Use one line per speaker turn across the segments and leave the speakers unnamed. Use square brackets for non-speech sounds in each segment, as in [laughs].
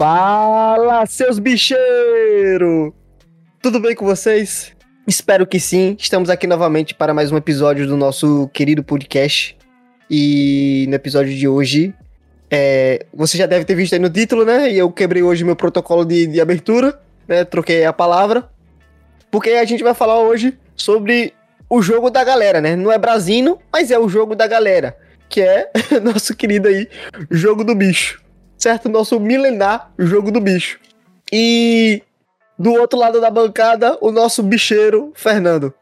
Fala, seus bicheiros! Tudo bem com vocês? Espero que sim. Estamos aqui novamente para mais um episódio do nosso querido podcast. E no episódio de hoje, é, você já deve ter visto aí no título, né? E eu quebrei hoje meu protocolo de, de abertura, né? Troquei a palavra. Porque a gente vai falar hoje sobre o jogo da galera, né? Não é Brasino, mas é o jogo da galera. Que é [laughs] nosso querido aí, jogo do bicho certo? Nosso milenar jogo do bicho. E do outro lado da bancada, o nosso bicheiro, Fernando.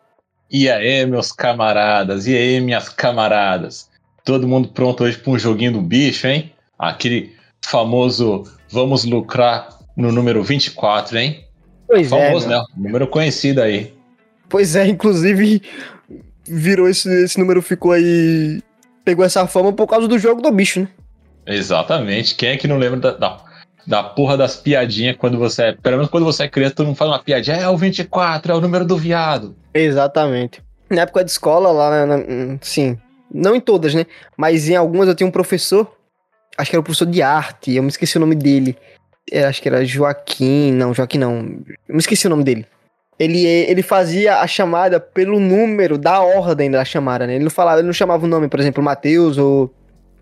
E aí, meus camaradas? E aí, minhas camaradas? Todo mundo pronto hoje para um joguinho do bicho, hein? Aquele famoso vamos lucrar no número 24, hein?
Pois é, famoso,
é. Né? Número conhecido aí.
Pois é, inclusive virou esse, esse número, ficou aí. Pegou essa fama por causa do jogo do bicho, né?
Exatamente. Quem é que não lembra da, da, da porra das piadinhas quando você é. Pelo menos quando você é criança, todo mundo faz uma piadinha. É o 24, é o número do viado.
Exatamente. Na época de escola, lá, na, na, sim. Não em todas, né? Mas em algumas eu tinha um professor. Acho que era o professor de arte. Eu me esqueci o nome dele. É, acho que era Joaquim. Não, Joaquim não. Eu me esqueci o nome dele. Ele, ele fazia a chamada pelo número da ordem da chamada, né? Ele não falava, ele não chamava o nome, por exemplo, Matheus ou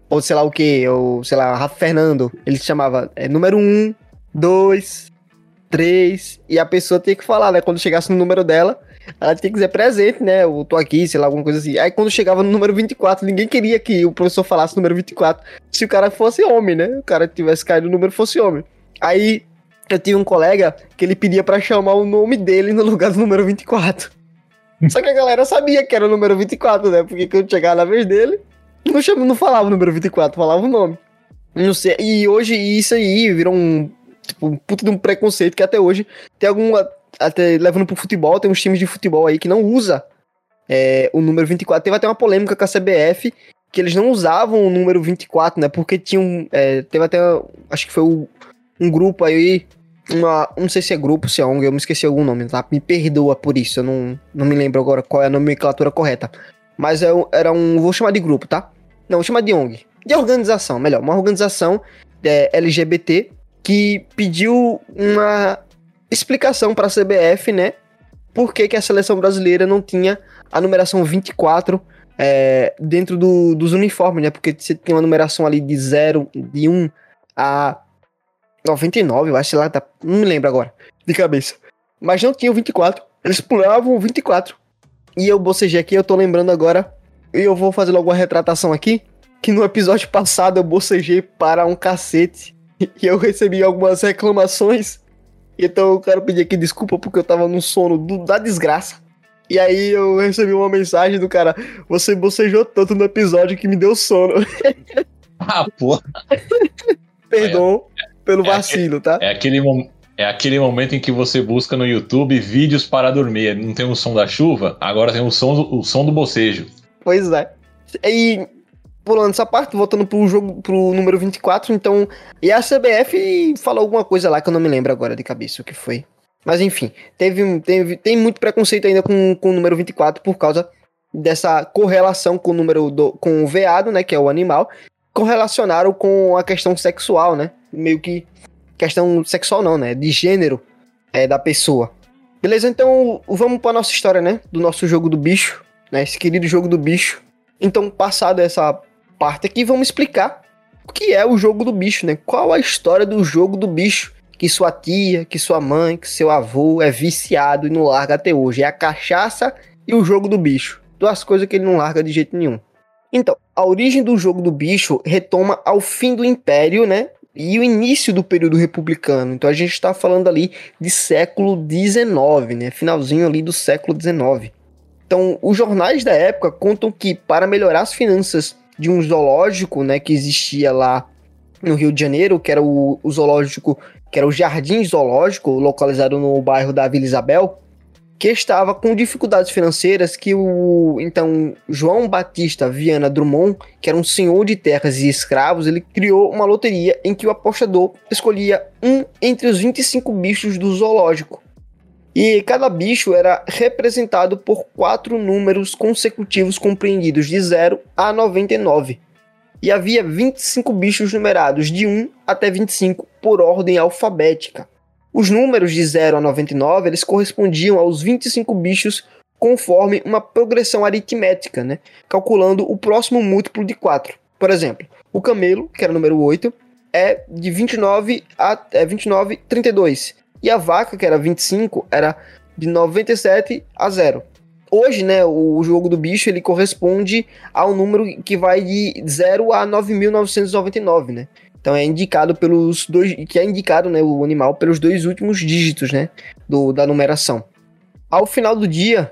ou sei lá o que, ou sei lá, Rafa Fernando, ele chamava é, número 1, 2, 3, e a pessoa tinha que falar, né? Quando chegasse no número dela, ela tinha que dizer presente, né? Eu tô aqui, sei lá, alguma coisa assim. Aí quando chegava no número 24, ninguém queria que o professor falasse o número 24, se o cara fosse homem, né? O cara tivesse caído no número fosse homem. Aí eu tinha um colega que ele pedia para chamar o nome dele no lugar do número 24. Só que a galera sabia que era o número 24, né? Porque quando chegava na vez dele, não, chama, não falava o número 24, falava o nome. Não sei. E hoje isso aí virou um. Tipo, um puto de um preconceito que até hoje tem algum. Até levando pro futebol, tem uns times de futebol aí que não usa é, o número 24. Teve até uma polêmica com a CBF que eles não usavam o número 24, né? Porque tinham. É, teve até. Acho que foi um grupo aí. Uma, não sei se é grupo, se é ONG, eu me esqueci algum nome, tá? Me perdoa por isso, eu não, não me lembro agora qual é a nomenclatura correta. Mas é, era um. Vou chamar de grupo, tá? Não, chama de ONG. De organização, melhor. Uma organização é, LGBT que pediu uma explicação para a CBF, né? Por que, que a seleção brasileira não tinha a numeração 24 é, dentro do, dos uniformes, né? Porque você tem uma numeração ali de 0, de 1 a 99, eu acho, lá, tá, não me lembro agora, de cabeça. Mas não tinha o 24, eles pulavam o 24. E eu bocejei aqui, eu tô lembrando agora eu vou fazer logo uma retratação aqui, que no episódio passado eu bocejei para um cacete [laughs] e eu recebi algumas reclamações. Então eu quero pedir aqui desculpa porque eu tava no sono do, da desgraça. E aí eu recebi uma mensagem do cara: Você bocejou tanto no episódio que me deu sono. [laughs]
Ah, porra. [laughs]
Perdão é, pelo é vacilo, tá?
É aquele, é aquele momento em que você busca no YouTube vídeos para dormir. Não tem o som da chuva, agora tem o som o som do bocejo.
Pois é. E pulando essa parte, voltando pro jogo, pro número 24, então. E a CBF falou alguma coisa lá que eu não me lembro agora de cabeça o que foi. Mas enfim, teve, teve, tem muito preconceito ainda com, com o número 24 por causa dessa correlação com o número do, com o veado, né, que é o animal, correlacionaram com a questão sexual, né? Meio que questão sexual não, né, de gênero é da pessoa. Beleza? Então, vamos para nossa história, né, do nosso jogo do bicho né? Esse querido jogo do bicho. Então, passado essa parte aqui, vamos explicar o que é o jogo do bicho, né? Qual a história do jogo do bicho que sua tia, que sua mãe, que seu avô é viciado e não larga até hoje. É a cachaça e o jogo do bicho. Duas coisas que ele não larga de jeito nenhum. Então, a origem do jogo do bicho retoma ao fim do Império, né? E o início do período republicano. Então a gente está falando ali de século XIX, né? Finalzinho ali do século XIX. Então, os jornais da época contam que para melhorar as finanças de um zoológico, né, que existia lá no Rio de Janeiro, que era o, o zoológico, que era o Jardim Zoológico, localizado no bairro da Vila Isabel, que estava com dificuldades financeiras que o então João Batista Viana Drummond, que era um senhor de terras e escravos, ele criou uma loteria em que o apostador escolhia um entre os 25 bichos do zoológico. E cada bicho era representado por quatro números consecutivos compreendidos de 0 a 99. e havia 25 bichos numerados de 1 até 25 por ordem alfabética. Os números de 0 a 99 eles correspondiam aos 25 bichos conforme uma progressão aritmética, né? calculando o próximo múltiplo de 4. Por exemplo, o camelo, que era o número 8, é de 29 a é 29 32. E a vaca, que era 25, era de 97 a 0. Hoje, né, o jogo do bicho ele corresponde ao número que vai de 0 a 9.999, né? Então é indicado pelos dois, que é indicado, né, o animal pelos dois últimos dígitos, né, do, da numeração. Ao final do dia,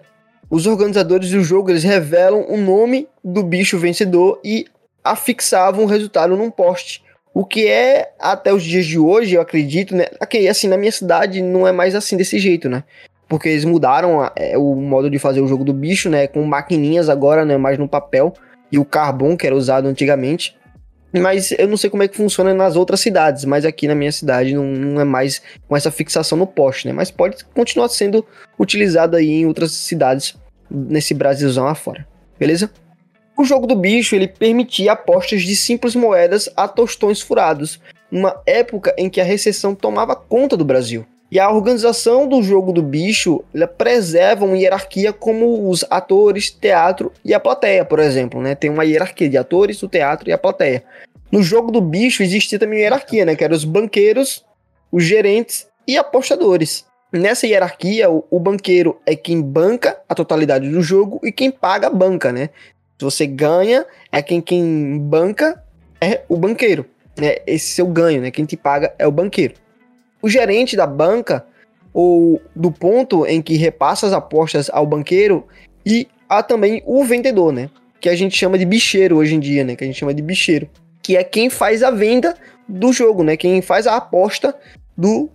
os organizadores do jogo eles revelam o nome do bicho vencedor e afixavam o resultado num poste. O que é até os dias de hoje, eu acredito, né? Okay, assim, na minha cidade não é mais assim desse jeito, né? Porque eles mudaram a, é, o modo de fazer o jogo do bicho, né? Com maquininhas agora, né? Mais no papel. E o carbono que era usado antigamente. Mas eu não sei como é que funciona nas outras cidades, mas aqui na minha cidade não, não, é mais com essa fixação no poste, né? Mas pode continuar sendo utilizado aí em outras cidades nesse Brasilzão afora. Beleza? O jogo do bicho ele permitia apostas de simples moedas a tostões furados, numa época em que a recessão tomava conta do Brasil. E a organização do jogo do bicho ela preserva uma hierarquia como os atores, teatro e a plateia, por exemplo. Né? Tem uma hierarquia de atores, o teatro e a plateia. No jogo do bicho existia também uma hierarquia, né? que eram os banqueiros, os gerentes e apostadores. Nessa hierarquia, o, banqueiro é quem banca a totalidade do jogo e quem paga a banca, né? Você ganha, é quem, quem banca é o banqueiro. Né? Esse seu ganho, né? Quem te paga é o banqueiro o gerente da banca ou do ponto em que repassa as apostas ao banqueiro e há também o vendedor, né? Que a gente chama de bicheiro hoje em dia, né? Que a gente chama de bicheiro, que é quem faz a venda do jogo, né? Quem faz a aposta do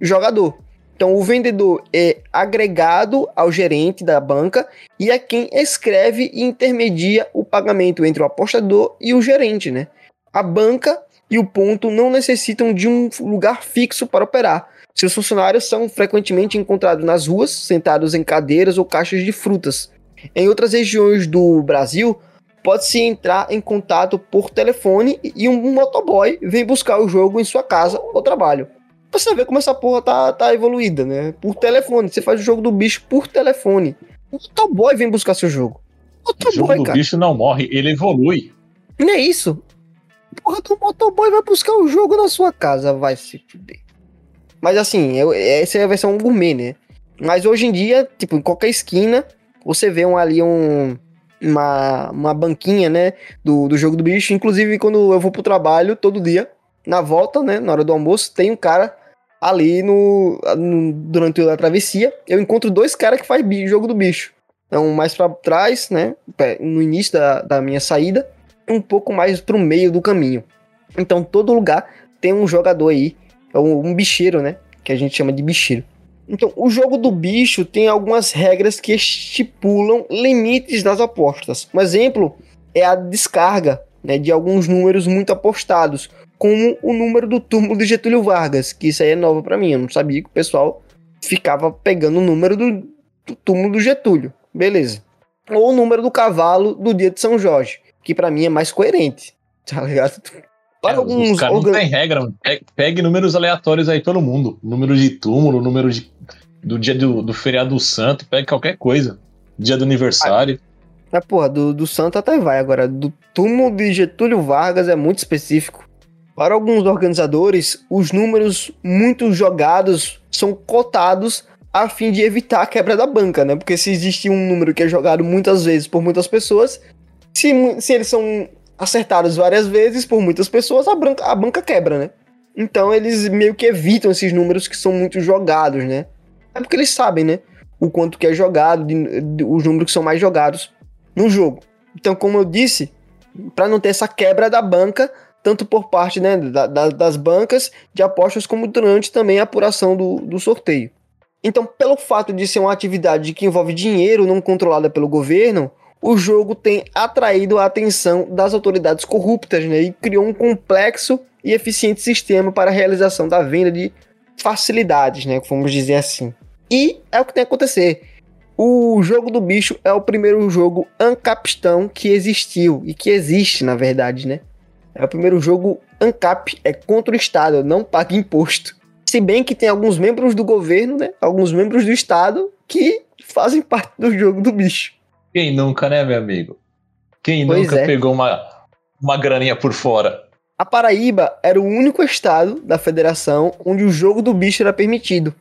jogador. Então o vendedor é agregado ao gerente da banca e é quem escreve e intermedia o pagamento entre o apostador e o gerente, né? A banca e o ponto não necessitam de um lugar fixo para operar. Seus funcionários são frequentemente encontrados nas ruas, sentados em cadeiras ou caixas de frutas. Em outras regiões do Brasil, pode-se entrar em contato por telefone e um motoboy vem buscar o jogo em sua casa ou trabalho. Pra você ver como essa porra tá, tá evoluída, né? Por telefone. Você faz o jogo do bicho por telefone. O motoboy vem buscar seu jogo.
Motoboy, o jogo do cara. bicho não morre, ele evolui.
Não é isso porra do motoboy vai buscar o jogo na sua casa, vai se fuder. Mas assim, eu, essa vai ser um gourmet, né? Mas hoje em dia, tipo, em qualquer esquina, você vê um, ali um, uma, uma banquinha, né, do, do jogo do bicho. Inclusive, quando eu vou pro trabalho, todo dia, na volta, né, na hora do almoço, tem um cara ali no, no durante a travessia. Eu encontro dois caras que faz jogo do bicho. Então, mais para trás, né, no início da, da minha saída, um pouco mais pro meio do caminho. Então todo lugar tem um jogador aí, um, um bicheiro, né? Que a gente chama de bicheiro. Então, o jogo do bicho tem algumas regras que estipulam limites das apostas. Um exemplo é a descarga né, de alguns números muito apostados, como o número do túmulo de Getúlio Vargas, que isso aí é novo para mim, eu não sabia que o pessoal ficava pegando o número do, do túmulo do Getúlio, beleza. Ou o número do cavalo do dia de São Jorge que para mim é mais coerente, [laughs] tá ligado?
Para é, alguns organ... não tem regra, pegue números aleatórios aí pelo mundo, número de túmulo, número de, do dia do, do feriado santo, pegue qualquer coisa, dia do aniversário.
É, porra, do, do santo até vai, agora do túmulo de Getúlio Vargas é muito específico. Para alguns organizadores, os números muito jogados são cotados a fim de evitar a quebra da banca, né? Porque se existe um número que é jogado muitas vezes por muitas pessoas, se, se eles são acertados várias vezes por muitas pessoas, a, branca, a banca quebra, né? Então eles meio que evitam esses números que são muito jogados, né? É porque eles sabem, né? O quanto que é jogado, de, de, os números que são mais jogados no jogo. Então, como eu disse, para não ter essa quebra da banca, tanto por parte né, da, da, das bancas de apostas, como durante também a apuração do, do sorteio. Então, pelo fato de ser uma atividade que envolve dinheiro não controlada pelo governo, o jogo tem atraído a atenção das autoridades corruptas né, e criou um complexo e eficiente sistema para a realização da venda de facilidades, né, vamos dizer assim. E é o que tem a acontecer. O jogo do bicho é o primeiro jogo ancapistão que existiu e que existe, na verdade, né? É o primeiro jogo ANCAP, é contra o Estado, não paga imposto. Se bem que tem alguns membros do governo, né? Alguns membros do Estado que fazem parte do jogo do bicho.
Quem nunca, né, meu amigo? Quem pois nunca é. pegou uma, uma graninha por fora?
A Paraíba era o único estado da federação onde o jogo do bicho era permitido.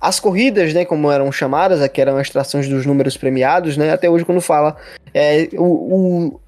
As corridas, né, como eram chamadas, aqui eram extrações dos números premiados, né, até hoje quando fala, é, o, o,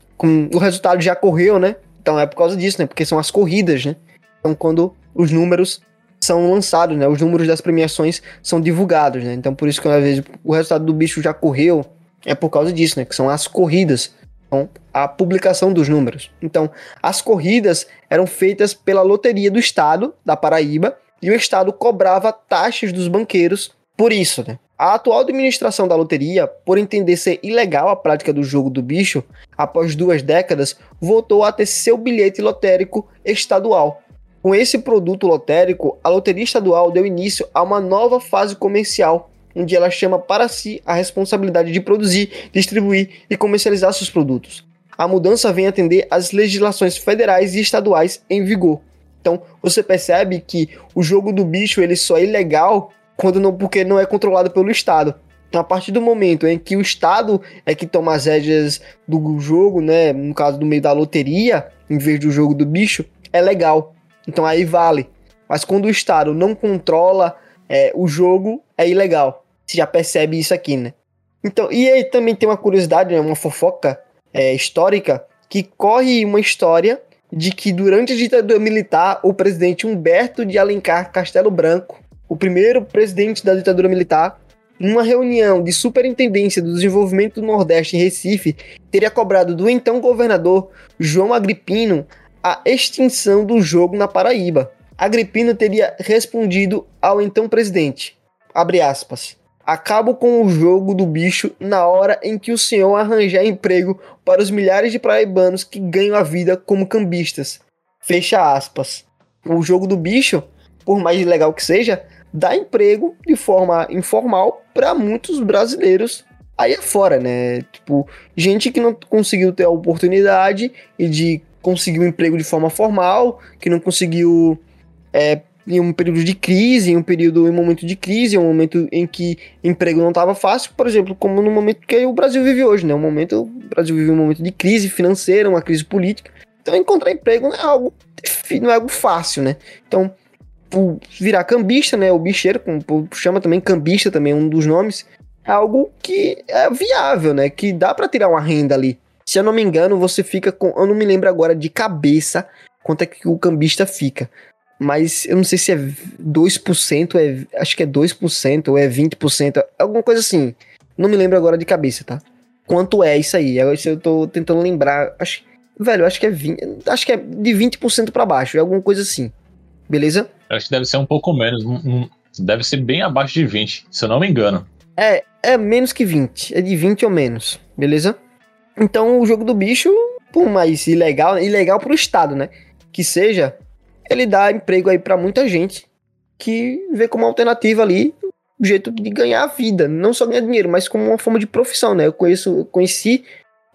o resultado já correu, né, então é por causa disso, né, porque são as corridas, né, então quando os números são lançados, né, os números das premiações são divulgados, né, então por isso que às vezes o resultado do bicho já correu, é por causa disso, né, que são as corridas, então, a publicação dos números. Então, as corridas eram feitas pela Loteria do Estado da Paraíba e o Estado cobrava taxas dos banqueiros por isso, né? A atual administração da loteria, por entender ser ilegal a prática do jogo do bicho, após duas décadas, voltou a ter seu bilhete lotérico estadual. Com esse produto lotérico, a loteria estadual deu início a uma nova fase comercial, onde ela chama para si a responsabilidade de produzir, distribuir e comercializar seus produtos. A mudança vem atender às legislações federais e estaduais em vigor. Então, você percebe que o jogo do bicho ele só é ilegal quando não, porque não é controlado pelo Estado. Então, a partir do momento em que o Estado é que toma as rédeas do jogo, né, no caso do meio da loteria, em vez do jogo do bicho, é legal. Então aí vale. Mas quando o Estado não controla é, o jogo, é ilegal. Você já percebe isso aqui, né? Então, e aí também tem uma curiosidade, né, uma fofoca é, histórica, que corre uma história de que durante a ditadura militar, o presidente Humberto de Alencar Castelo Branco, o primeiro presidente da ditadura militar, numa reunião de superintendência do desenvolvimento do Nordeste em Recife, teria cobrado do então governador João Agripino a extinção do jogo na Paraíba. Agripino teria respondido ao então presidente, abre aspas, Acabo com o jogo do bicho na hora em que o senhor arranjar emprego para os milhares de paraibanos que ganham a vida como cambistas. Fecha aspas. O jogo do bicho, por mais legal que seja, dá emprego de forma informal para muitos brasileiros aí afora, né? Tipo, gente que não conseguiu ter a oportunidade e de conseguir um emprego de forma formal, que não conseguiu é, em um período de crise, em um período, em um momento de crise, em um momento em que emprego não estava fácil, por exemplo, como no momento que o Brasil vive hoje, né? Um momento, o Brasil vive um momento de crise financeira, uma crise política. Então, encontrar emprego não é algo, não é algo fácil, né? Então, virar cambista, né? O bicheiro, como chama também cambista, também é um dos nomes, é algo que é viável, né? Que dá para tirar uma renda ali. Se eu não me engano, você fica com, eu não me lembro agora de cabeça quanto é que o cambista fica mas eu não sei se é 2%, é, acho que é 2% ou é 20%, alguma coisa assim. Não me lembro agora de cabeça, tá? Quanto é isso aí? Agora eu tô tentando lembrar, acho, velho, acho que é 20, acho que é de 20% para baixo, é alguma coisa assim. Beleza?
Acho que deve ser um pouco menos, deve ser bem abaixo de 20, se eu não me engano.
É, é menos que 20, é de 20 ou menos, beleza? Então o jogo do bicho, por mais ilegal, ilegal pro estado, né? Que seja, ele dá emprego aí para muita gente que vê como alternativa ali o jeito de ganhar a vida, não só ganhar dinheiro, mas como uma forma de profissão, né? Eu conheço, conheci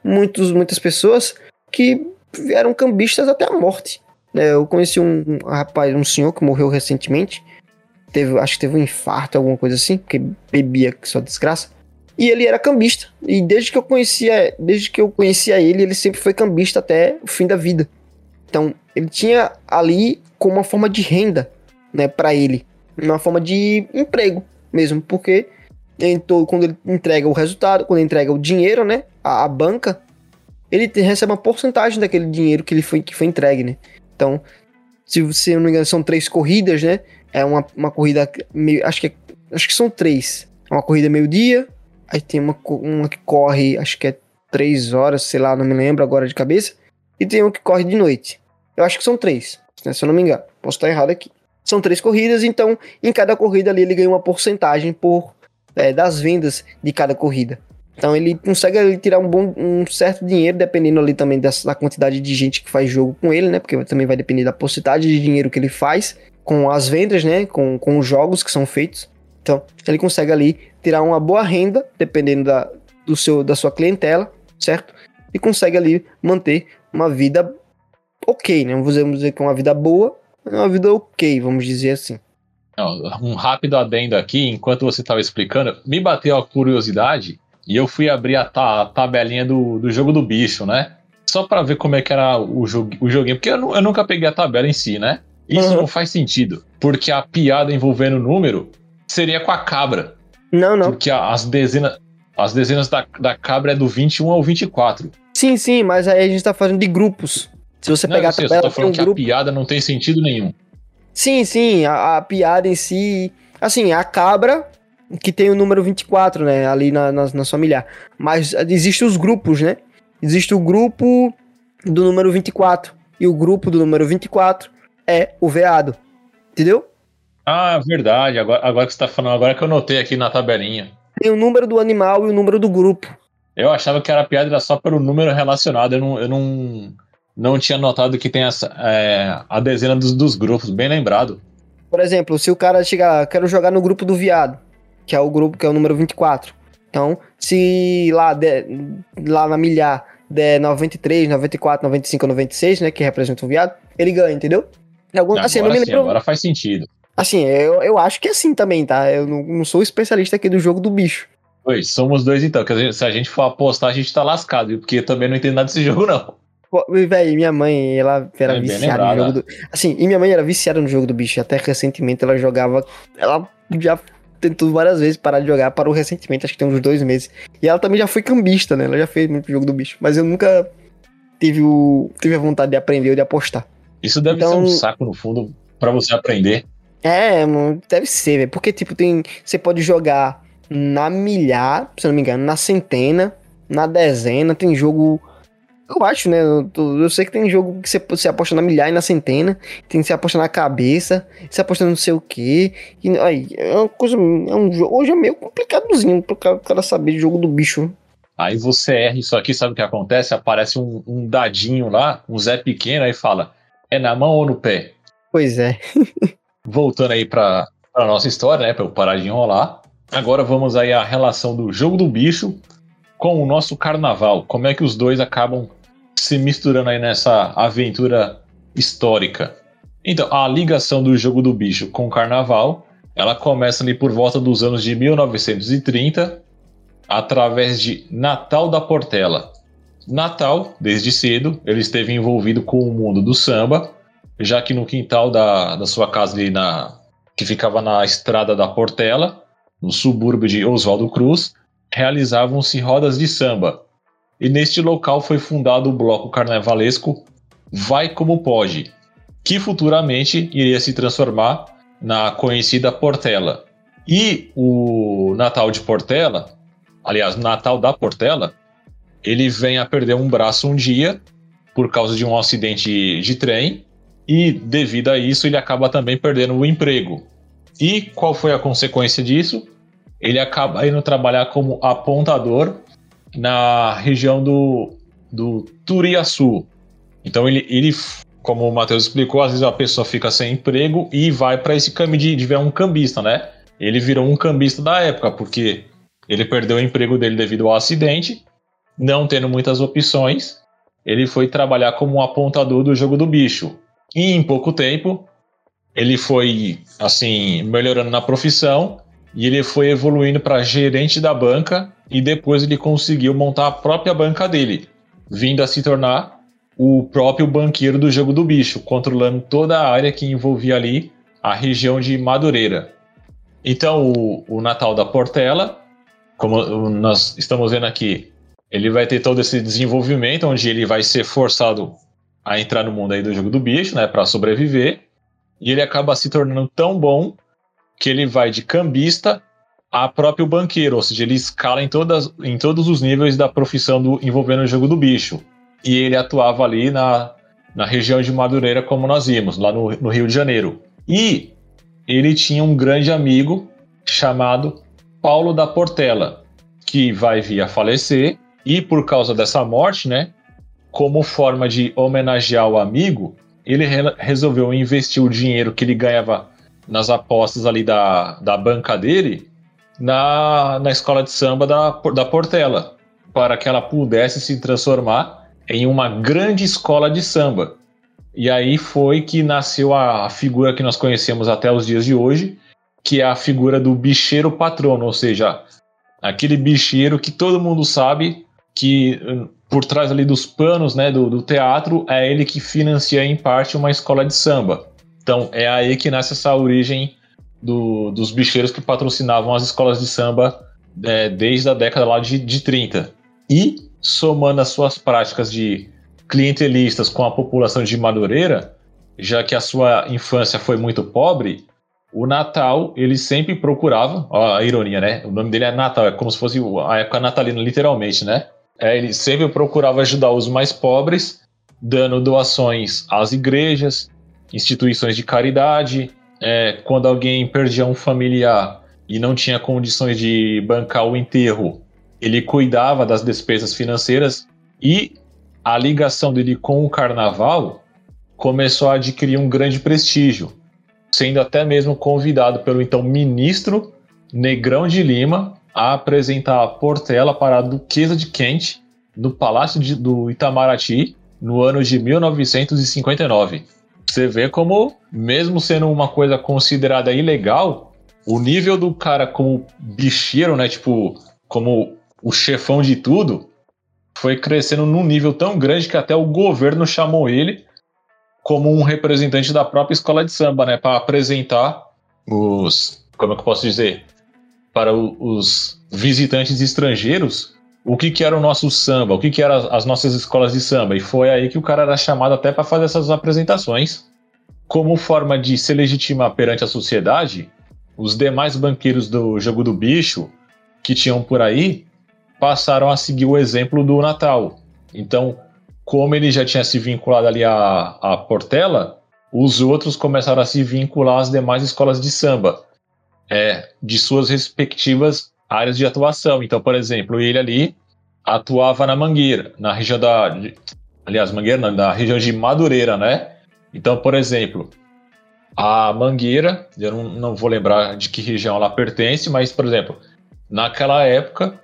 muitos, muitas pessoas que eram cambistas até a morte. Né? Eu conheci um, um, rapaz, um senhor que morreu recentemente, teve, acho que teve um infarto, alguma coisa assim, porque bebia que só desgraça. E ele era cambista. E desde que eu conhecia, desde que eu conhecia ele, ele sempre foi cambista até o fim da vida. Então, ele tinha ali como uma forma de renda, né, para ele, uma forma de emprego mesmo, porque então, quando ele entrega o resultado, quando ele entrega o dinheiro, né, a, a banca, ele recebe uma porcentagem daquele dinheiro que ele foi que foi entregue, né? Então, se você não me engano, são três corridas, né? É uma, uma corrida meio, acho que é, acho que são três. É uma corrida meio dia, aí tem uma, uma que corre, acho que é três horas, sei lá, não me lembro agora de cabeça, e tem uma que corre de noite. Eu acho que são três, né, se eu não me engano. Posso estar errado aqui. São três corridas, então em cada corrida ali ele ganha uma porcentagem por é, das vendas de cada corrida. Então ele consegue ali, tirar um, bom, um certo dinheiro, dependendo ali também dessa, da quantidade de gente que faz jogo com ele, né? Porque também vai depender da porcentagem de dinheiro que ele faz com as vendas, né? Com, com os jogos que são feitos. Então ele consegue ali tirar uma boa renda, dependendo da, do seu, da sua clientela, certo? E consegue ali manter uma vida ok, né? Vamos dizer que é uma vida boa, é uma vida ok, vamos dizer assim.
Um rápido adendo aqui, enquanto você estava explicando, me bateu a curiosidade e eu fui abrir a, ta a tabelinha do, do jogo do bicho, né? Só para ver como é que era o, jogu o joguinho, porque eu, eu, nunca peguei a tabela em si, né? Isso uhum. não faz sentido, porque a piada envolvendo o número seria com a cabra.
Não, não.
Porque as dezenas, as dezenas da, da cabra é do 21 ao 24.
Sim, sim, mas aí a gente tá falando de grupos. Se você não, pegar a tabela, eu tô
falando
um
que grupo... a piada não tem sentido nenhum.
Sim, sim, a, a, piada em si. Assim, a cabra, que tem o número 24, né? Ali na, na, na familiar. Mas existem os grupos, né? Existe o grupo do número 24. E o grupo do número 24 é o veado. Entendeu?
Ah, verdade. Agora, agora que você tá falando, agora que eu notei aqui na tabelinha.
Tem o número do animal e o número do grupo.
Eu achava que era piada era só pelo número relacionado. Eu não, eu não, não tinha notado que tem essa, é, a dezena dos, dos, grupos, bem lembrado.
Por exemplo, se o cara chegar, quero jogar no grupo do viado, que é o grupo que é o número 24. Então, se lá, de, lá na milhar der 93, 94, 95, 96, né, que representa o viado, ele ganha, entendeu?
Algum, agora, assim, não me lembro, agora faz sentido.
Assim, eu, eu acho que é assim também, tá? Eu não, não sou especialista aqui do jogo do bicho.
Oi, somos dois então, que se a gente for apostar, a gente tá lascado, porque eu também não entendo nada desse [laughs] jogo, não.
Véi, minha mãe, ela era é viciada no jogo do. Assim, e minha mãe era viciada no jogo do bicho. Até recentemente ela jogava. Ela já tentou várias vezes parar de jogar, parou recentemente, acho que tem uns dois meses. E ela também já foi cambista, né? Ela já fez muito jogo do bicho. Mas eu nunca tive, o, tive a vontade de aprender ou de apostar.
Isso deve então, ser um saco no fundo para você aprender.
É, deve ser, velho. Porque, tipo, tem. Você pode jogar na milhar, se não me engano, na centena, na dezena, tem jogo eu acho, né? Eu, eu, sei que tem jogo que você, você aposta na milhar e na centena, tem que se aposta na cabeça, você aposta não sei o que. E aí, é uma coisa. É um, hoje é meio complicadozinho pro cara, cara saber de jogo do bicho.
Aí você erra isso aqui, sabe o que acontece? Aparece um, um dadinho lá, um Zé pequeno, aí fala: é na mão ou no pé?
Pois é. [laughs]
Voltando aí pra, pra nossa história, né? Pra eu parar de enrolar. Agora vamos aí à relação do jogo do bicho com o nosso carnaval. Como é que os dois acabam se misturando aí nessa aventura histórica. Então, a ligação do jogo do bicho com o carnaval, ela começa ali por volta dos anos de 1930, através de Natal da Portela. Natal, desde cedo, ele esteve envolvido com o mundo do samba, já que no quintal da, da sua casa ali na, que ficava na estrada da Portela, no subúrbio de Oswaldo Cruz, realizavam-se rodas de samba, e neste local foi fundado o bloco carnavalesco Vai Como Pode, que futuramente iria se transformar na conhecida Portela. E o Natal de Portela, aliás, Natal da Portela, ele vem a perder um braço um dia por causa de um acidente de trem e devido a isso ele acaba também perdendo o emprego. E qual foi a consequência disso? Ele acaba indo trabalhar como apontador na região do, do Turiaçu. Então ele, ele, como o Matheus explicou, às vezes a pessoa fica sem emprego e vai para esse caminho de, de ver um cambista, né? Ele virou um cambista da época, porque ele perdeu o emprego dele devido ao acidente, não tendo muitas opções, ele foi trabalhar como um apontador do jogo do bicho. E em pouco tempo, ele foi assim melhorando na profissão e ele foi evoluindo para gerente da banca e depois ele conseguiu montar a própria banca dele, vindo a se tornar o próprio banqueiro do jogo do bicho, controlando toda a área que envolvia ali a região de Madureira. Então, o, o Natal da Portela, como nós estamos vendo aqui, ele vai ter todo esse desenvolvimento, onde ele vai ser forçado a entrar no mundo aí do jogo do bicho, né, para sobreviver, e ele acaba se tornando tão bom que ele vai de cambista a próprio banqueiro, ou seja, ele escala em, todas, em todos os níveis da profissão do, envolvendo o jogo do bicho. E ele atuava ali na, na região de Madureira, como nós vimos, lá no, no Rio de Janeiro. E ele tinha um grande amigo chamado Paulo da Portela, que vai vir a falecer, e por causa dessa morte, né, como forma de homenagear o amigo, ele re resolveu investir o dinheiro que ele ganhava nas apostas ali da, da banca dele na, na escola de samba da, da Portela, para que ela pudesse se transformar em uma grande escola de samba. E aí foi que nasceu a figura que nós conhecemos até os dias de hoje, que é a figura do bicheiro patrono, ou seja, aquele bicheiro que todo mundo sabe que por trás ali dos panos né, do, do teatro é ele que financia em parte uma escola de samba. Então é aí que nasce essa origem do, dos bicheiros que patrocinavam as escolas de samba é, desde a década lá de, de 30. E somando as suas práticas de clientelistas com a população de Madureira, já que a sua infância foi muito pobre, o Natal ele sempre procurava, ó, a ironia, né? O nome dele é Natal, é como se fosse a época natalina, literalmente, né? É, ele sempre procurava ajudar os mais pobres, dando doações às igrejas, instituições de caridade. É, quando alguém perdia um familiar e não tinha condições de bancar o enterro, ele cuidava das despesas financeiras e a ligação dele com o carnaval começou a adquirir um grande prestígio, sendo até mesmo convidado pelo então ministro Negrão de Lima a apresentar a Portela para a Duquesa de Kent no Palácio de, do Itamaraty no ano de 1959. Você vê como, mesmo sendo uma coisa considerada ilegal, o nível do cara como bicheiro, né? Tipo, como o chefão de tudo, foi crescendo num nível tão grande que até o governo chamou ele como um representante da própria escola de samba, né? Para apresentar os. Como é que eu posso dizer? Para os visitantes estrangeiros o que, que era o nosso samba, o que, que eram as nossas escolas de samba. E foi aí que o cara era chamado até para fazer essas apresentações. Como forma de se legitimar perante a sociedade, os demais banqueiros do jogo do bicho que tinham por aí passaram a seguir o exemplo do Natal. Então, como ele já tinha se vinculado ali à, à Portela, os outros começaram a se vincular às demais escolas de samba, é, de suas respectivas áreas de atuação. Então, por exemplo, ele ali atuava na Mangueira, na região da. Aliás, Mangueira, não, na região de Madureira, né? Então, por exemplo, a Mangueira, eu não, não vou lembrar de que região ela pertence, mas, por exemplo, naquela época,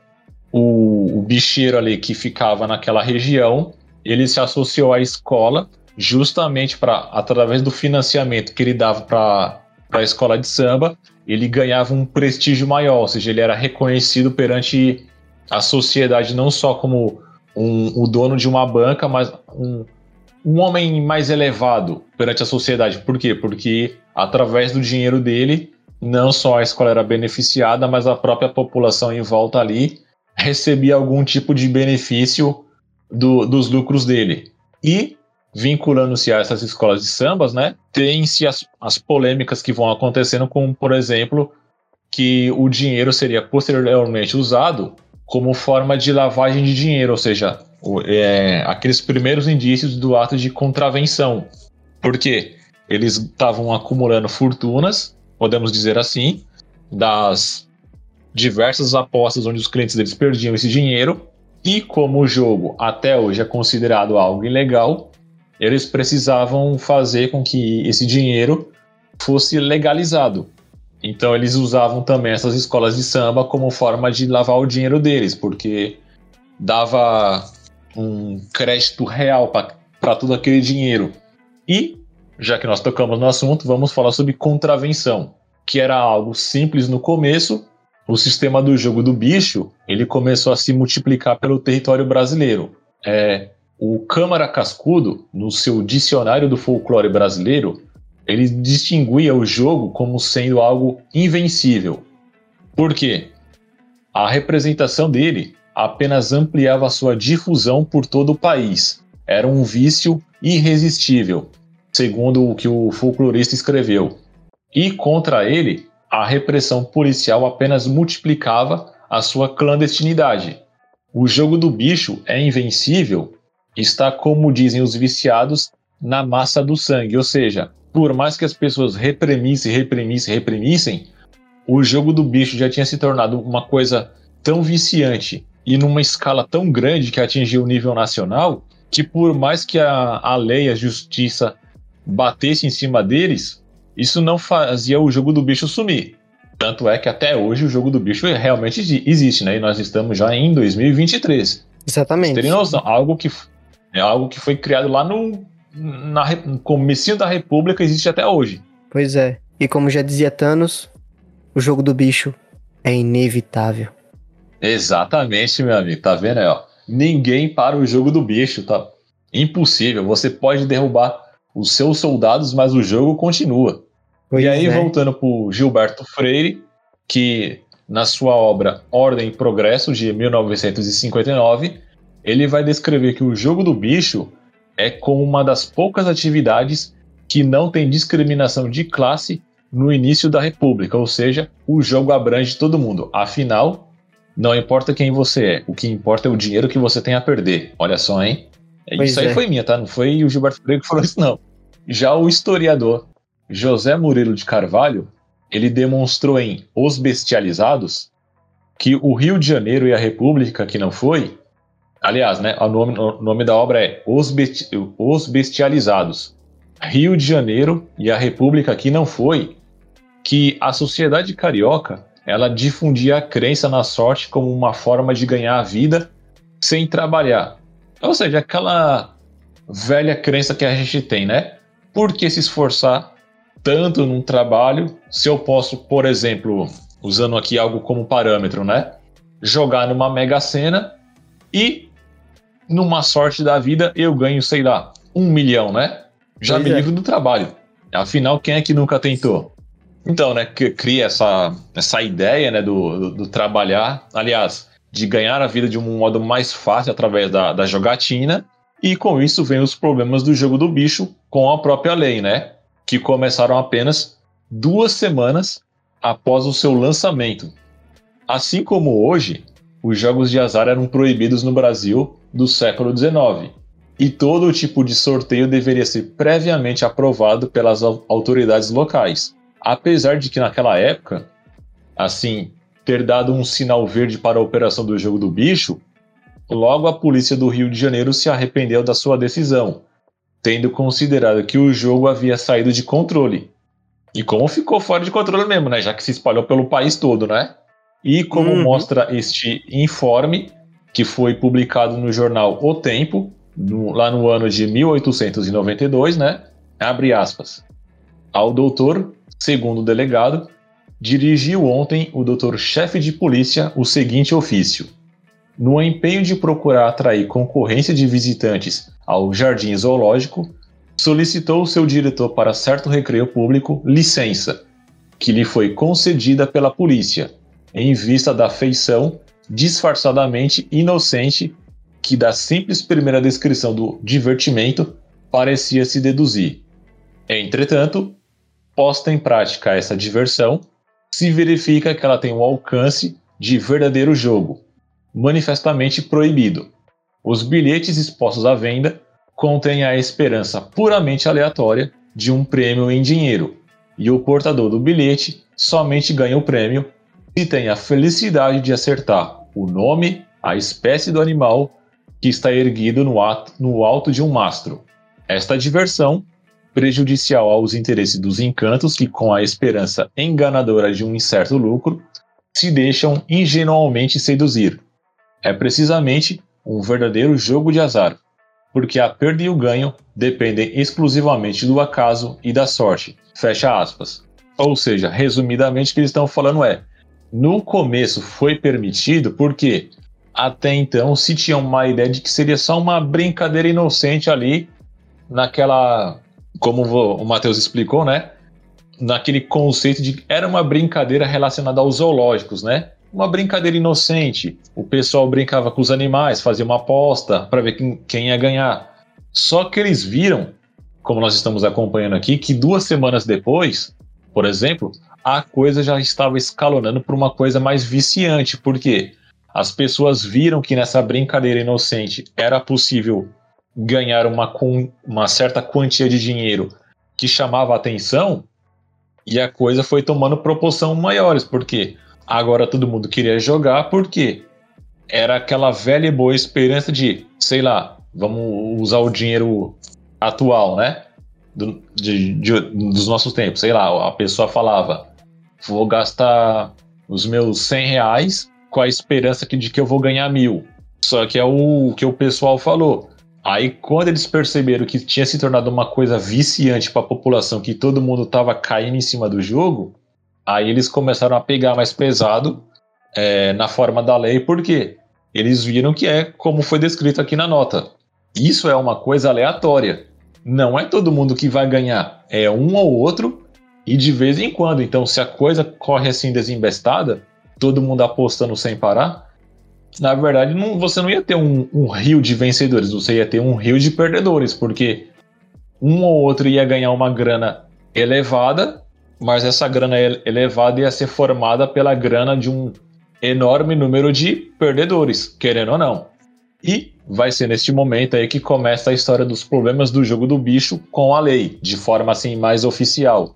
o, o bicheiro ali que ficava naquela região, ele se associou à escola justamente para, através do financiamento que ele dava para a escola de samba, ele ganhava um prestígio maior, ou seja, ele era reconhecido perante a sociedade não só como um, o dono de uma banca, mas um, um homem mais elevado perante a sociedade. Por quê? Porque através do dinheiro dele, não só a escola era beneficiada, mas a própria população em volta ali recebia algum tipo de benefício do, dos lucros dele. E vinculando-se a essas escolas de sambas, né, tem-se as, as polêmicas que vão acontecendo, como, por exemplo, que o dinheiro seria posteriormente usado como forma de lavagem de dinheiro, ou seja, é, aqueles primeiros indícios do ato de contravenção. Por quê? Eles estavam acumulando fortunas, podemos dizer assim, das diversas apostas onde os clientes deles perdiam esse dinheiro, e como o jogo até hoje é considerado algo ilegal, eles precisavam fazer com que esse dinheiro fosse legalizado. Então eles usavam também essas escolas de samba como forma de lavar o dinheiro deles, porque dava um crédito real para todo aquele dinheiro. E, já que nós tocamos no assunto, vamos falar sobre contravenção, que era algo simples no começo. O sistema do jogo do bicho ele começou a se multiplicar pelo território brasileiro. É, o Câmara Cascudo, no seu dicionário do folclore brasileiro, ele distinguia o jogo como sendo algo invencível. Por quê? A representação dele apenas ampliava sua difusão por todo o país. Era um vício irresistível, segundo o que o folclorista escreveu. E contra ele, a repressão policial apenas multiplicava a sua clandestinidade. O jogo do bicho é invencível está, como dizem os viciados, na massa do sangue. Ou seja, por mais que as pessoas reprimissem, reprimissem, reprimissem, o jogo do bicho já tinha se tornado uma coisa tão viciante e numa escala tão grande que atingiu o nível nacional, que por mais que a, a lei, a justiça batesse em cima deles, isso não fazia o jogo do bicho sumir. Tanto é que até hoje o jogo do bicho realmente existe, né? E nós estamos já em 2023.
Exatamente.
Vocês terem noção, algo que é algo que foi criado lá no, na, no comecinho da República existe até hoje.
Pois é. E como já dizia Thanos, o jogo do bicho é inevitável.
Exatamente, meu amigo. Tá vendo aí, ó? Ninguém para o jogo do bicho, tá? Impossível. Você pode derrubar os seus soldados, mas o jogo continua. Pois e aí, é. voltando pro Gilberto Freire, que na sua obra Ordem e Progresso, de 1959, ele vai descrever que o jogo do bicho é como uma das poucas atividades que não tem discriminação de classe no início da República, ou seja, o jogo abrange todo mundo. Afinal, não importa quem você é, o que importa é o dinheiro que você tem a perder. Olha só, hein? Pois isso aí é. foi minha, tá? Não foi o Gilberto Freire que falou isso, não. Já o historiador José Murilo de Carvalho, ele demonstrou em Os Bestializados que o Rio de Janeiro e a República, que não foi, aliás, né, o nome, o nome da obra é Os, Besti Os Bestializados, Rio de Janeiro e a República que não foi, que a sociedade carioca ela difundia a crença na sorte como uma forma de ganhar a vida sem trabalhar. Ou seja, aquela velha crença que a gente tem, né? Por que se esforçar tanto num trabalho se eu posso, por exemplo, usando aqui algo como parâmetro, né? Jogar numa mega sena e numa sorte da vida eu ganho, sei lá, um milhão, né? Já pois me é. livro do trabalho. Afinal, quem é que nunca tentou? Então, né, que cria essa, essa ideia, né, do, do, do, trabalhar, aliás, de ganhar a vida de um modo mais fácil através da, da jogatina, e com isso vem os problemas do jogo do bicho com a própria lei, né, que começaram apenas duas semanas após o seu lançamento. Assim como hoje, os jogos de azar eram proibidos no Brasil do século XIX, e todo tipo de sorteio deveria ser previamente aprovado pelas autoridades locais. Apesar de que naquela época, assim, ter dado um sinal verde para a operação do jogo do bicho, logo a polícia do Rio de Janeiro se arrependeu da sua decisão, tendo considerado que o jogo havia saído de controle. E como ficou fora de controle mesmo, né? Já que se espalhou pelo país todo, né? E como uhum. mostra este informe, que foi publicado no jornal O Tempo, no, lá no ano de 1892, né? Abre aspas. Ao doutor, segundo o delegado, dirigiu ontem o doutor-chefe de polícia o seguinte ofício. No empenho de procurar atrair concorrência de visitantes ao jardim zoológico, solicitou seu diretor para certo recreio público licença, que lhe foi concedida pela polícia, em vista da feição disfarçadamente inocente que da simples primeira descrição do divertimento parecia se deduzir. Entretanto, posta em prática essa diversão, se verifica que ela tem um alcance de verdadeiro jogo, manifestamente proibido. Os bilhetes expostos à venda contêm a esperança puramente aleatória de um prêmio em dinheiro, e o portador do bilhete somente ganha o prêmio se tem a felicidade de acertar o nome, a espécie do animal que está erguido no, ato, no alto de um mastro. Esta diversão, prejudicial aos interesses dos encantos que, com a esperança enganadora de um incerto lucro, se deixam ingenuamente seduzir. É precisamente um verdadeiro jogo de azar, porque a perda e o ganho dependem exclusivamente do acaso e da sorte. Fecha aspas. Ou seja, resumidamente, o que eles estão falando é: no começo foi permitido porque até então se tinha uma ideia de que seria só uma brincadeira inocente ali, naquela. Como o Matheus explicou, né? Naquele conceito de era uma brincadeira relacionada aos zoológicos, né? Uma brincadeira inocente. O pessoal brincava com os animais, fazia uma aposta para ver quem, quem ia ganhar. Só que eles viram, como nós estamos acompanhando aqui, que duas semanas depois, por exemplo, a coisa já estava escalonando para uma coisa mais viciante. Por quê? As pessoas viram que nessa brincadeira inocente era possível ganhar uma, uma certa quantia de dinheiro que chamava atenção e a coisa foi tomando proporção maiores, porque agora todo mundo queria jogar, porque era aquela velha e boa esperança de, sei lá, vamos usar o dinheiro atual, né? Do, de, de, dos nossos tempos, sei lá, a pessoa falava, vou gastar os meus 100 reais com a esperança de que eu vou ganhar mil. Só que é o que o pessoal falou. Aí, quando eles perceberam que tinha se tornado uma coisa viciante para a população, que todo mundo tava caindo em cima do jogo, aí eles começaram a pegar mais pesado é, na forma da lei, porque eles viram que é como foi descrito aqui na nota. Isso é uma coisa aleatória. Não é todo mundo que vai ganhar, é um ou outro, e de vez em quando. Então, se a coisa corre assim desembestada, todo mundo apostando sem parar, na verdade não, você não ia ter um, um rio de vencedores, você ia ter um rio de perdedores, porque um ou outro ia ganhar uma grana elevada, mas essa grana elevada ia ser formada pela grana de um enorme número de perdedores, querendo ou não. E vai ser neste momento aí que começa a história dos problemas do jogo do bicho com a lei, de forma assim mais oficial,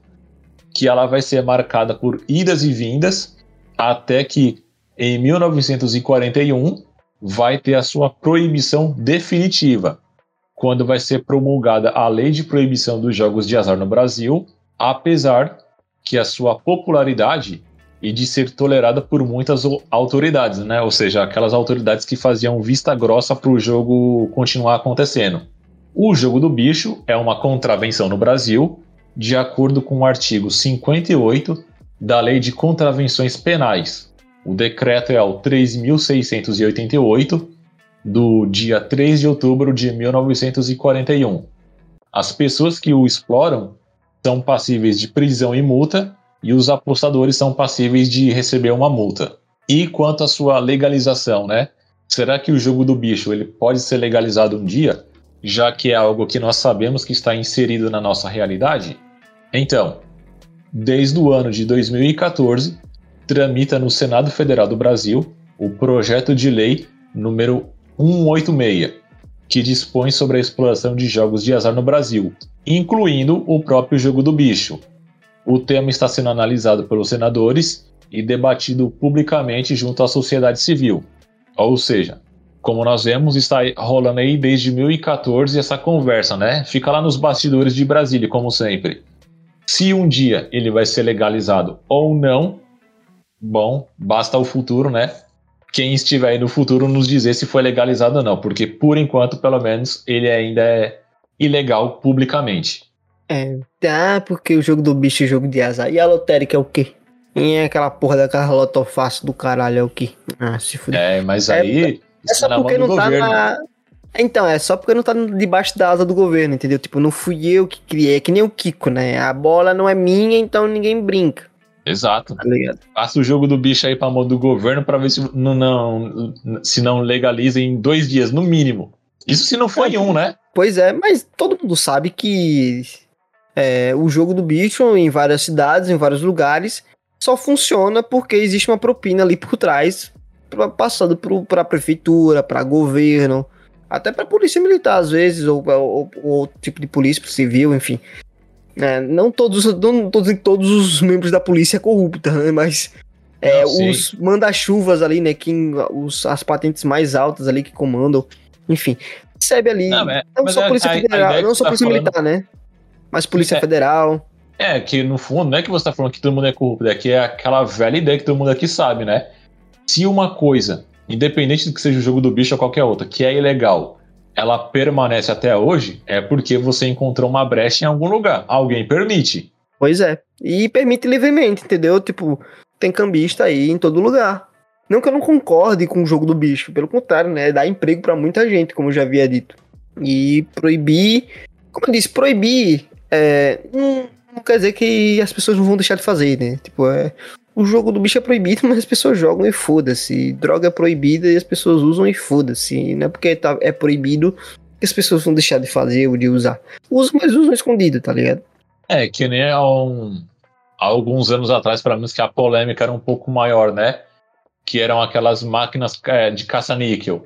que ela vai ser marcada por idas e vindas até que em 1941 vai ter a sua proibição definitiva, quando vai ser promulgada a Lei de Proibição dos Jogos de Azar no Brasil, apesar que a sua popularidade e de ser tolerada por muitas autoridades, né? Ou seja, aquelas autoridades que faziam vista grossa para o jogo continuar acontecendo. O jogo do bicho é uma contravenção no Brasil, de acordo com o artigo 58 da Lei de Contravenções Penais. O decreto é o 3688 do dia 3 de outubro de 1941. As pessoas que o exploram são passíveis de prisão e multa e os apostadores são passíveis de receber uma multa. E quanto à sua legalização, né? Será que o jogo do bicho ele pode ser legalizado um dia, já que é algo que nós sabemos que está inserido na nossa realidade? Então, desde o ano de 2014, tramita no Senado Federal do Brasil o projeto de lei número 186, que dispõe sobre a exploração de jogos de azar no Brasil, incluindo o próprio jogo do bicho, o tema está sendo analisado pelos senadores e debatido publicamente junto à sociedade civil. Ou seja, como nós vemos, está rolando aí desde 2014 essa conversa, né? Fica lá nos bastidores de Brasília, como sempre. Se um dia ele vai ser legalizado ou não, bom, basta o futuro, né? Quem estiver aí no futuro nos dizer se foi legalizado ou não, porque por enquanto, pelo menos, ele ainda é ilegal publicamente.
É, tá, porque o jogo do bicho é jogo de azar. E a lotérica é o quê? E é aquela porra daquela lotofácil do caralho é o quê?
Ah, se fuder. É, mas aí.
É, é só porque não tá governo. na. Então, é só porque não tá debaixo da asa do governo, entendeu? Tipo, não fui eu que criei, é que nem o Kiko, né? A bola não é minha, então ninguém brinca.
Exato. Tá? Passa o jogo do bicho aí pra mão do governo pra ver se não, não, se não legaliza em dois dias, no mínimo. Isso se não for em um, né?
Pois é, mas todo mundo sabe que é, o jogo do bicho em várias cidades, em vários lugares, só funciona porque existe uma propina ali por trás, passando para a prefeitura, para governo, até para polícia militar às vezes, ou, ou, ou tipo de polícia civil, enfim. É, não todos, não todos, todos os membros da polícia é corrupta, né? Mas é, os manda-chuvas ali, né? Que os, as patentes mais altas ali que comandam, enfim, recebe ali. Não, é, não só polícia a, federal, a não só tá polícia falando... militar, né? Mas Polícia é, Federal.
É, que no fundo não é que você tá falando que todo mundo é corrupto, é que é aquela velha ideia que todo mundo aqui sabe, né? Se uma coisa, independente do que seja o jogo do bicho ou qualquer outra, que é ilegal, ela permanece até hoje, é porque você encontrou uma brecha em algum lugar. Alguém permite.
Pois é. E permite livremente, entendeu? Tipo, tem cambista aí em todo lugar. Não que eu não concorde com o jogo do bicho, pelo contrário, né? Dá emprego para muita gente, como eu já havia dito. E proibir, como eu disse, proibir é, não, não, quer dizer que as pessoas não vão deixar de fazer, né? Tipo, é, o jogo do bicho é proibido, [laughs] mas as pessoas jogam e foda-se. Droga é proibida e as pessoas usam e foda-se. Não é porque tá, é proibido que as pessoas vão deixar de fazer ou de usar. Usam, mas usam escondido, tá ligado?
É, que nem há, um, há alguns anos atrás, para mim, que a polêmica era um pouco maior, né? Que eram aquelas máquinas é, de caça-níquel.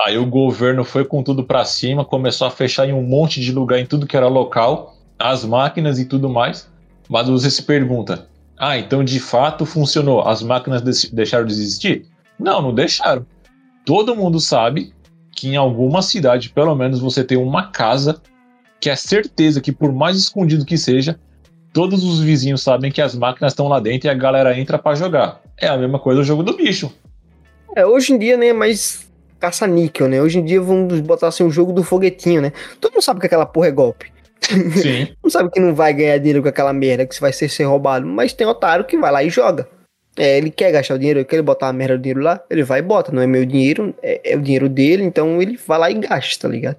Aí o governo foi com tudo para cima, começou a fechar em um monte de lugar, em tudo que era local as máquinas e tudo mais, mas você se pergunta: ah, então de fato funcionou? As máquinas deixaram de existir? Não, não deixaram. Todo mundo sabe que em alguma cidade, pelo menos, você tem uma casa que é certeza que, por mais escondido que seja, todos os vizinhos sabem que as máquinas estão lá dentro e a galera entra para jogar. É a mesma coisa do jogo do bicho.
É, hoje em dia, né, mas caça-níquel, né? Hoje em dia vamos botar assim o jogo do foguetinho, né? Todo mundo sabe que aquela porra é golpe.
Sim. [laughs]
não sabe que não vai ganhar dinheiro com aquela merda, que vai ser, ser roubado. Mas tem otário que vai lá e joga. É, ele quer gastar o dinheiro, ele quer botar a merda do dinheiro lá, ele vai e bota. Não é meu dinheiro, é, é, o dinheiro dele, então ele vai lá e gasta, tá ligado?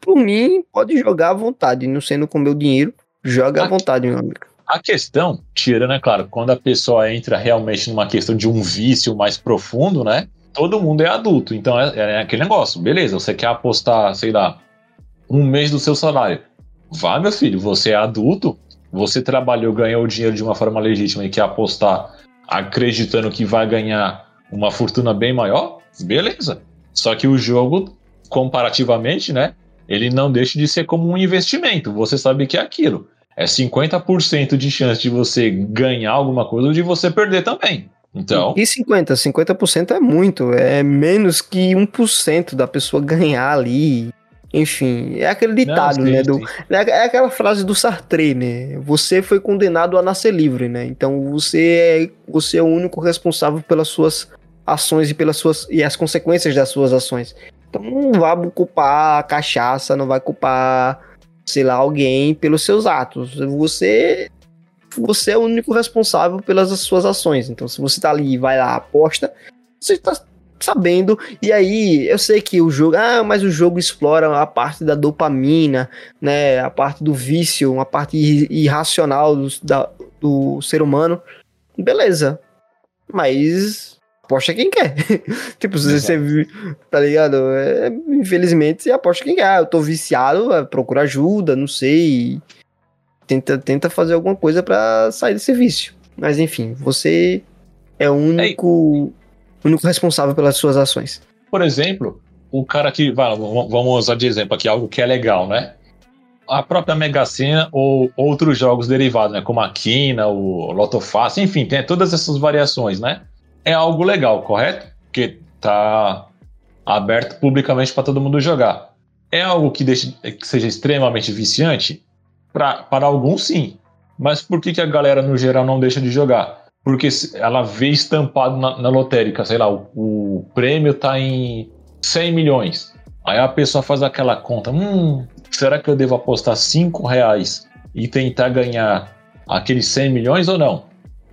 Por mim, pode jogar à vontade, não sendo com meu dinheiro, joga à vontade, meu amigo.
A questão, tira, né, claro, quando a pessoa entra realmente numa questão de um vício mais profundo, né? todo mundo é adulto. Então é, é, aquele negócio. Beleza, você quer apostar, sei lá, um mês do seu salário. Vá, meu filho, você é adulto, você trabalhou, ganhou dinheiro de uma forma legítima e quer apostar acreditando que vai ganhar uma fortuna bem maior, beleza. Só que o jogo, comparativamente, né, ele não deixa de ser como um investimento. Você sabe que é aquilo. É 50% de chance de você ganhar alguma coisa ou de você perder também. Então.
E 50%? 50% é muito. É menos que 1% da pessoa ganhar ali. Enfim, é aquele ditado, Não, sim, né? Do, é, é aquela frase do Sartre, né? Você foi condenado a nascer livre, né? Então você é, você é o único responsável pelas suas ações e pelas suas e as consequências das suas ações. Então não vá culpar a cachaça, não vai culpar, sei lá, alguém pelos seus atos. Você você é o único responsável pelas suas ações. Então, se você tá ali e vai lá, aposta, você tá sabendo. E aí, eu sei que o jogo, ah, mas o jogo explora a parte da dopamina, né? A parte do vício, uma parte irracional do, da, do ser humano. Beleza. Mas aposta quem quer. [laughs] tipo, se você, tá ligado? É, infelizmente, você aposta quem quer. Ah, eu tô viciado, é, procura ajuda, não sei tenta, tenta fazer alguma coisa para sair desse vício. Mas enfim, você é o único, único responsável pelas suas ações.
Por exemplo, o cara que. Vamos usar de exemplo aqui algo que é legal, né? A própria Mega Sena ou outros jogos derivados, né? Como a Quina, o Loto Fácil, enfim, tem todas essas variações, né? É algo legal, correto? Porque tá aberto publicamente para todo mundo jogar. É algo que, deixa, que seja extremamente viciante? Para alguns, sim. Mas por que, que a galera, no geral, não deixa de jogar? Porque ela vê estampado na, na lotérica, sei lá, o, o prêmio tá em 100 milhões. Aí a pessoa faz aquela conta, hum, será que eu devo apostar 5 reais e tentar ganhar aqueles 100 milhões ou não?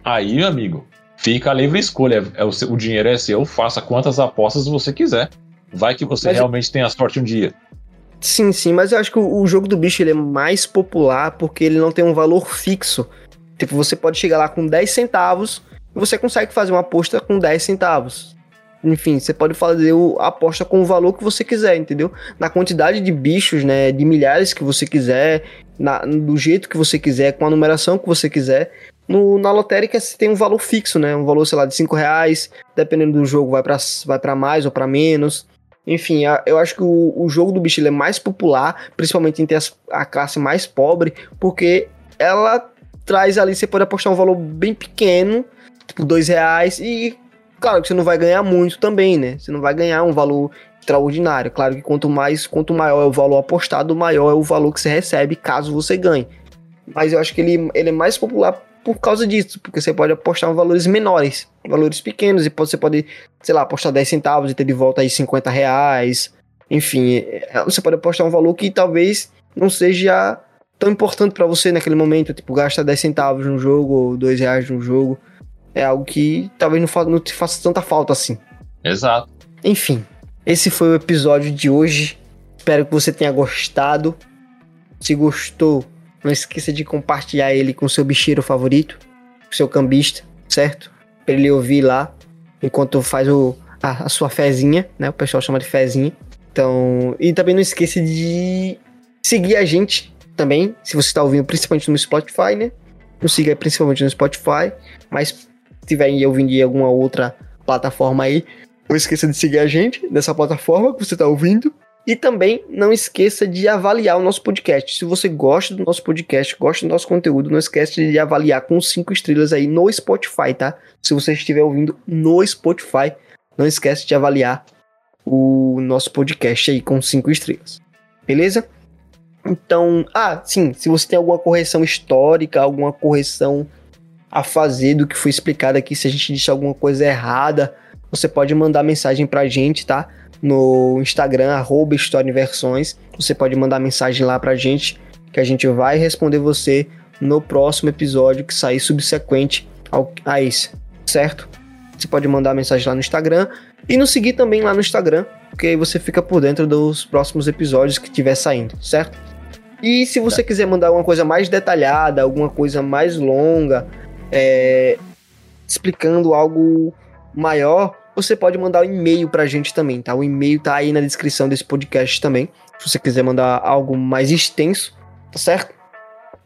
Aí, meu amigo, fica a livre escolha. É o, seu, o dinheiro é seu, faça quantas apostas você quiser. Vai que você Mas realmente eu... tenha sorte um dia.
Sim, sim, mas eu acho que o, o, jogo do bicho ele é mais popular porque ele não tem um valor fixo. Tipo, você pode chegar lá com 10 centavos e você consegue fazer uma aposta com 10 centavos. Enfim, você pode fazer a aposta com o valor que você quiser, entendeu? Na quantidade de bichos, né? De milhares que você quiser, na, do jeito que você quiser, com a numeração que você quiser. No, na lotérica você tem um valor fixo, né? Um valor, sei lá, de 5 reais. Dependendo do jogo, vai para vai pra mais ou para menos. Enfim, eu acho que o, o jogo do bicho é mais popular, principalmente entre as, a classe mais pobre, porque ela traz ali, você pode apostar um valor bem pequeno, tipo dois reais, e claro que você não vai ganhar muito também, né? Você não vai ganhar um valor extraordinário. Claro que quanto mais, quanto maior é o valor apostado, maior é o valor que você recebe caso você ganhe. Mas eu acho que ele, ele é mais popular por causa disso, porque você pode apostar em valores menores, valores pequenos, e você pode, sei lá, apostar 10 centavos e ter de volta aí 50 reais. Enfim, é, você pode apostar um valor que talvez não seja tão importante para você naquele momento, tipo, gasta 10 centavos num jogo ou 2 reais num jogo. É algo que talvez não, não te faça tanta falta assim.
Exato.
Enfim, esse foi o episódio de hoje. Espero que você tenha gostado. Se gostou, não esqueça de compartilhar ele com seu bicheiro favorito, seu cambista, certo? Pra ele ouvir lá enquanto faz o, a, a, sua fezinha, né? O pessoal chama de fezinha. Então, e também não esqueça de seguir a gente também, se você está ouvindo principalmente no Spotify, né? Nos siga principalmente no Spotify, mas se tiver ouvindo em alguma outra plataforma aí, não esqueça de seguir a gente nessa plataforma que você está ouvindo. E também não esqueça de avaliar o nosso podcast. Se você gosta do nosso podcast, gosta do nosso conteúdo, não esqueça de avaliar com cinco estrelas aí no Spotify, tá? Se você estiver ouvindo no Spotify, não esqueça de avaliar o nosso podcast aí com cinco estrelas. Beleza? Então, ah, sim, se você tem alguma correção histórica, alguma correção a fazer do que foi explicado aqui, se a gente disse alguma coisa errada, você pode mandar mensagem pra gente, tá? no Instagram, arroba História. Você pode mandar mensagem lá pra gente, que a gente vai responder você no próximo episódio que sair subsequente ao, a esse, certo? Você pode mandar mensagem lá no Instagram e nos seguir também lá no Instagram, porque aí você fica por dentro dos próximos episódios que tiver saindo, certo? E se você tá. quiser mandar alguma coisa mais detalhada, alguma coisa mais longa, é, explicando algo maior, você pode mandar um e-mail pra gente também, tá? O e-mail tá aí na descrição desse podcast também. Se você quiser mandar algo mais extenso, tá certo?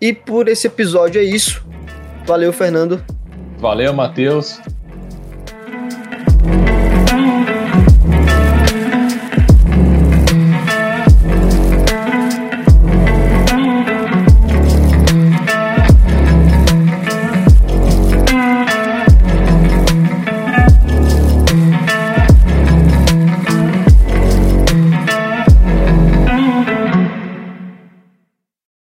E por esse episódio é isso. Valeu, Fernando.
Valeu, Matheus.